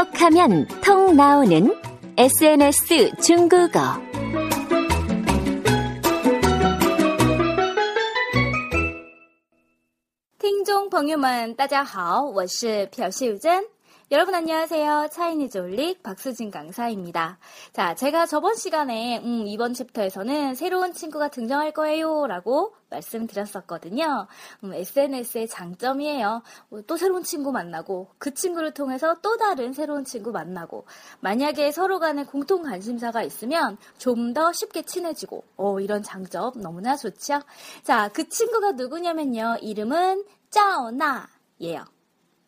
톡하면 통 나오는 SNS 중국어. 听众朋友们，大家好，我是朴秀珍。 여러분 안녕하세요. 차이니즈 올릭 박수진 강사입니다. 자, 제가 저번 시간에 음, 이번 챕터에서는 새로운 친구가 등장할 거예요 라고 말씀드렸었거든요. 음, SNS의 장점이에요. 어, 또 새로운 친구 만나고 그 친구를 통해서 또 다른 새로운 친구 만나고 만약에 서로 간에 공통 관심사가 있으면 좀 더 쉽게 친해지고 어, 이런 장점 너무나 좋죠. 자, 그 친구가 누구냐면요. 이름은 짜오나예요.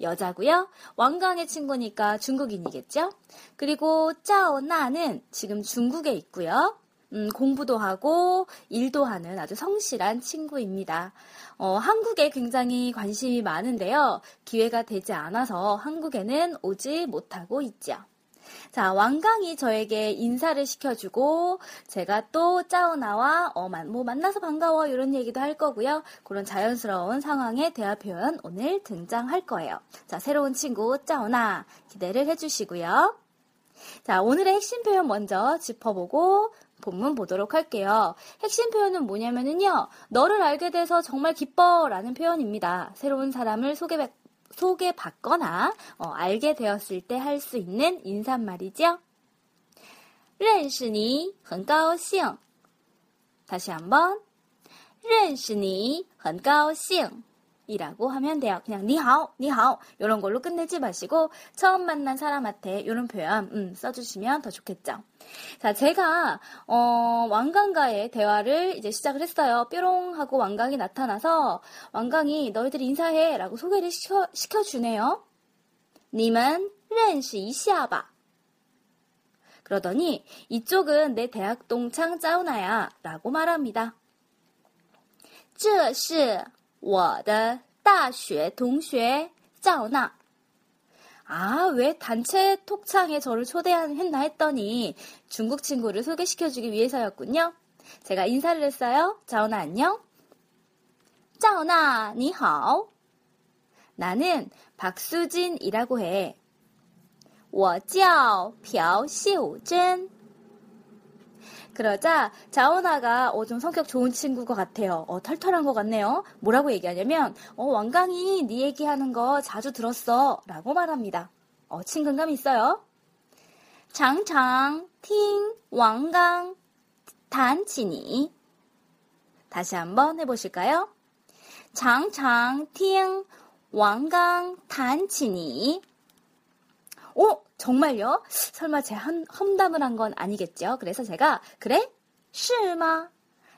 여자고요. 왕강의 친구니까 중국인이겠죠. 그리고 짜오나는 지금 중국에 있고요. 음, 공부도 하고 일도 하는 아주 성실한 친구입니다. 어, 한국에 굉장히 관심이 많은데요. 기회가 되지 않아서 한국에는 오지 못하고 있죠. 자, 왕강이 저에게 인사를 시켜주고, 제가 또 짜오나와, 어, 뭐, 만나서 반가워, 이런 얘기도 할 거고요. 그런 자연스러운 상황의 대화 표현 오늘 등장할 거예요. 자, 새로운 친구, 짜오나, 기대를 해주시고요. 자, 오늘의 핵심 표현 먼저 짚어보고, 본문 보도록 할게요. 핵심 표현은 뭐냐면은요, 너를 알게 돼서 정말 기뻐 라는 표현입니다. 새로운 사람을 소개, 소개받거나 어, 알게 되었을 때 할 수 있는 인사말이죠. 认识你很高兴. 다시 한번 认识你很高兴. 이라고 하면 돼요. 그냥 니하오, 니하오 이런 걸로 끝내지 마시고 처음 만난 사람한테 이런 표현 음, 써주시면 더 좋겠죠. 자, 제가 어, 왕강과의 대화를 이제 시작을 했어요. 뾰롱 하고 왕강이 나타나서 왕강이 너희들이 인사해라고 소개를 시켜, 시켜주네요. 님은 렌시 이시아바. 그러더니 이쪽은 내 대학 동창 짜우나야라고 말합니다. 这是我的大学同学赵娜. 아, 왜 단체 톡창에 저를 초대했나 했더니 중국 친구를 소개시켜주기 위해서였군요. 제가 인사를 했어요. 자오나 안녕. 자오나, 니하오. 나는 박수진이라고 해. 我叫朴秀珍. 그러자 자오나가 어, 좀 성격 좋은 친구 것 같아요. 어, 털털한 것 같네요. 뭐라고 얘기하냐면 어, 왕강이 네 얘기하는 거 자주 들었어 라고 말합니다. 어, 친근감 있어요. 장장 팅 왕강 단치니 다시 한번 해보실까요? 장장 팅 왕강 단치니 오, 정말요? 설마 제 한, 험담을 한 건 아니겠죠? 그래서 제가 그래? 是吗?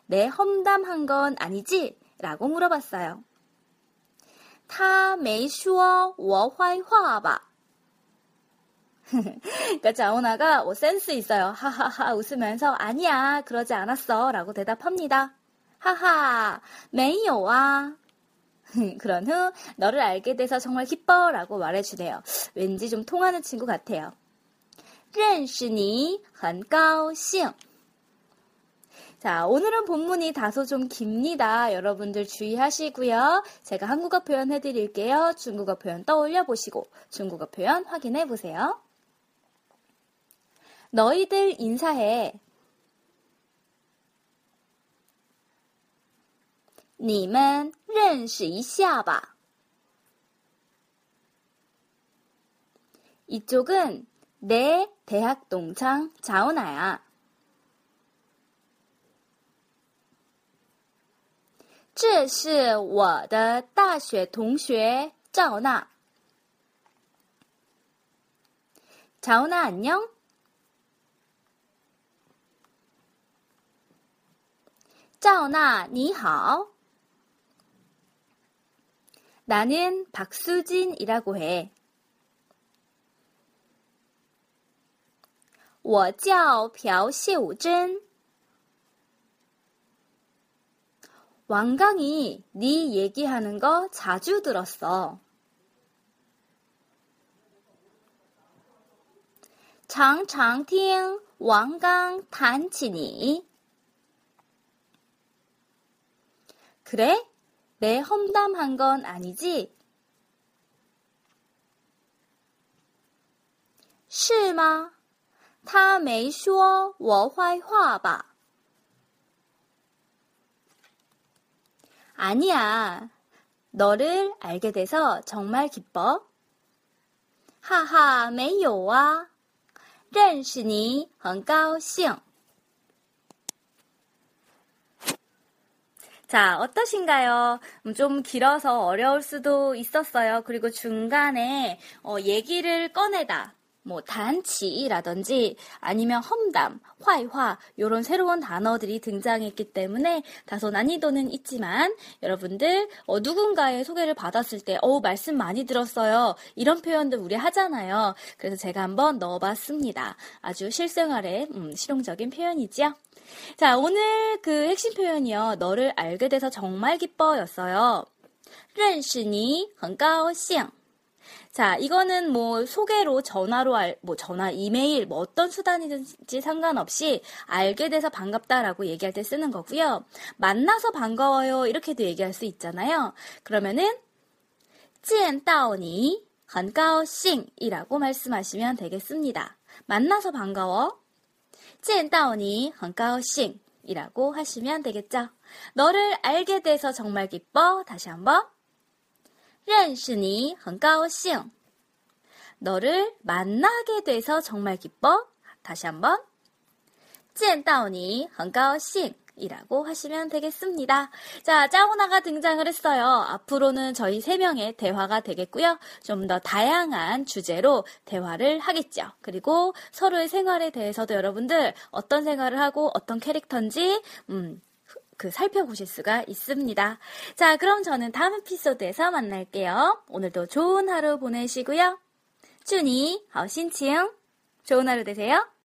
내 험담한 건 아니지? 라고 물어봤어요. 他没说我坏话吧? 그러니까 자오나가 뭐 센스 있어요. 하하하 웃으면서 아니야 그러지 않았어 라고 대답합니다. 하하 没有啊 그런 후 너를 알게 돼서 정말 기뻐 라고 말해주네요. 왠지 좀 통하는 친구 같아요. 认识你很高兴. 자, 오늘은 본문이 다소 좀 깁니다. 여러분들 주의하시고요. 제가 한국어 표현 해드릴게요. 중국어 표현 떠올려 보시고 중국어 표현 확인해 보세요. 너희들 인사해. 你们认识一下吧. 이쪽은 내 대학 동창 자오나야. 这是我的大学同学赵娜. 자오나 안녕? 자오나, 你好. 나는 박수진이라고 해. 我叫朴秀珍. 왕강이 네 얘기하는 거 자주 들었어. 常常听王刚谈起你. 그래? 내 험담한 건 아니지? 是吗？他没说我坏话吧？ 아니야. 너를 알게 돼서 정말 기뻐. 하하, 没有啊.认识你很高兴. 자, 어떠신가요? 음, 좀 길어서 어려울 수도 있었어요. 그리고 중간에 어, 얘기를 꺼내다. 뭐 단치라든지 아니면 험담, 화이화 이런 새로운 단어들이 등장했기 때문에 다소 난이도는 있지만 여러분들 어, 누군가의 소개를 받았을 때 어, 말씀 많이 들었어요. 이런 표현도 우리 하잖아요. 그래서 제가 한번 넣어봤습니다. 아주 실생활에 음, 실용적인 표현이지요. 자, 오늘 그 핵심 표현이요. 너를 알게 돼서 정말 기뻐였어요. 认识你很高兴. 자, 이거는 뭐 소개로 전화로 알, 뭐 전화, 이메일, 뭐 어떤 수단이든지 상관없이 알게 돼서 반갑다라고 얘기할 때 쓰는 거고요. 만나서 반가워요 이렇게도 얘기할 수 있잖아요. 그러면은 见到你 很高兴이라고 말씀하시면 되겠습니다. 만나서 반가워. 见到你 很高兴이라고 하시면 되겠죠. 너를 알게 돼서 정말 기뻐. 다시 한번. 认识你很高兴. 너를 만나게 돼서 정말 기뻐. 다시 한번. 见到你很高兴. 이라고 하시면 되겠습니다. 자, 짜오나가 등장을 했어요. 앞으로는 저희 세 명의 대화가 되겠고요. 좀 더 다양한 주제로 대화를 하겠죠. 그리고 서로의 생활에 대해서도 여러분들 어떤 생활을 하고 어떤 캐릭터인지, 음, 그 살펴보실 수가 있습니다. 자, 그럼 저는 다음 에피소드에서 만날게요. 오늘도 좋은 하루 보내시고요. 쭈니, 어신칭, 좋은 하루 되세요.